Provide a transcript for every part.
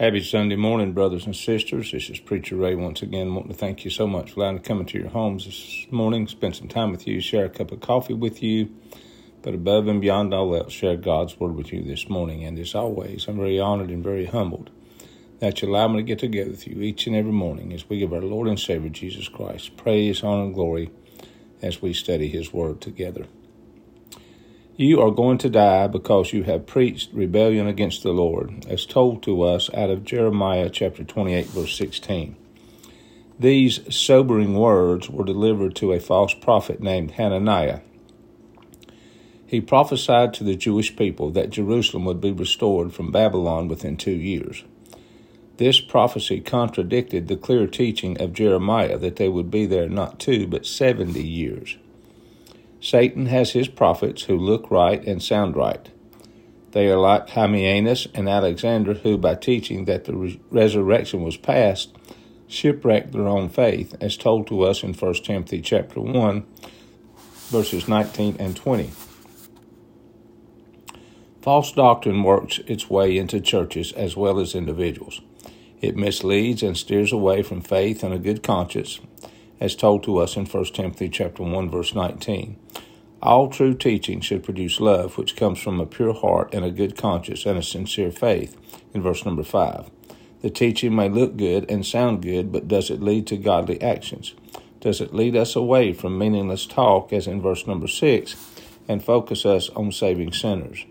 Happy Sunday morning, brothers and sisters. This is Preacher Ray once again. wanting to thank you so much for allowing me to come into your homes this morning, spend some time with you, share a cup of coffee with you, but above and beyond all else, share God's Word with you this morning. And as always, I'm very honored and very humbled that you allow me to get together with you each and every morning as we give our Lord and Savior Jesus Christ praise, honor, and glory as we study His Word together. You are going to die because you have preached rebellion against the Lord, as told to us out of Jeremiah chapter 28, verse 16. These sobering words were delivered to a false prophet named Hananiah. He prophesied to the Jewish people that Jerusalem would be restored from Babylon within two years. This prophecy contradicted the clear teaching of Jeremiah that they would be there not two, but seventy years. Satan has his prophets who look right and sound right. They are like Hymenaeus and Alexander, who, by teaching that the re- resurrection was past, shipwrecked their own faith, as told to us in 1 Timothy chapter 1, verses 19 and 20. False doctrine works its way into churches as well as individuals. It misleads and steers away from faith and a good conscience as told to us in 1 Timothy chapter 1 verse 19. All true teaching should produce love, which comes from a pure heart and a good conscience and a sincere faith, in verse number 5. The teaching may look good and sound good, but does it lead to godly actions? Does it lead us away from meaningless talk, as in verse number 6, and focus us on saving sinners?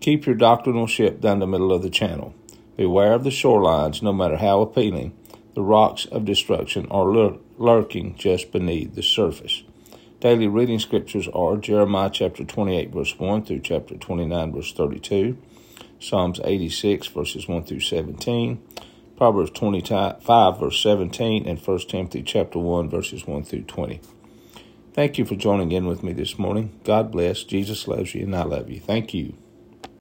Keep your doctrinal ship down the middle of the channel. Beware of the shorelines, no matter how appealing. The rocks of destruction are lur- lurking just beneath the surface. Daily reading scriptures are Jeremiah chapter 28, verse 1 through chapter 29, verse 32, Psalms 86, verses 1 through 17, Proverbs 25, verse 17, and 1 Timothy chapter 1, verses 1 through 20. Thank you for joining in with me this morning. God bless. Jesus loves you, and I love you. Thank you.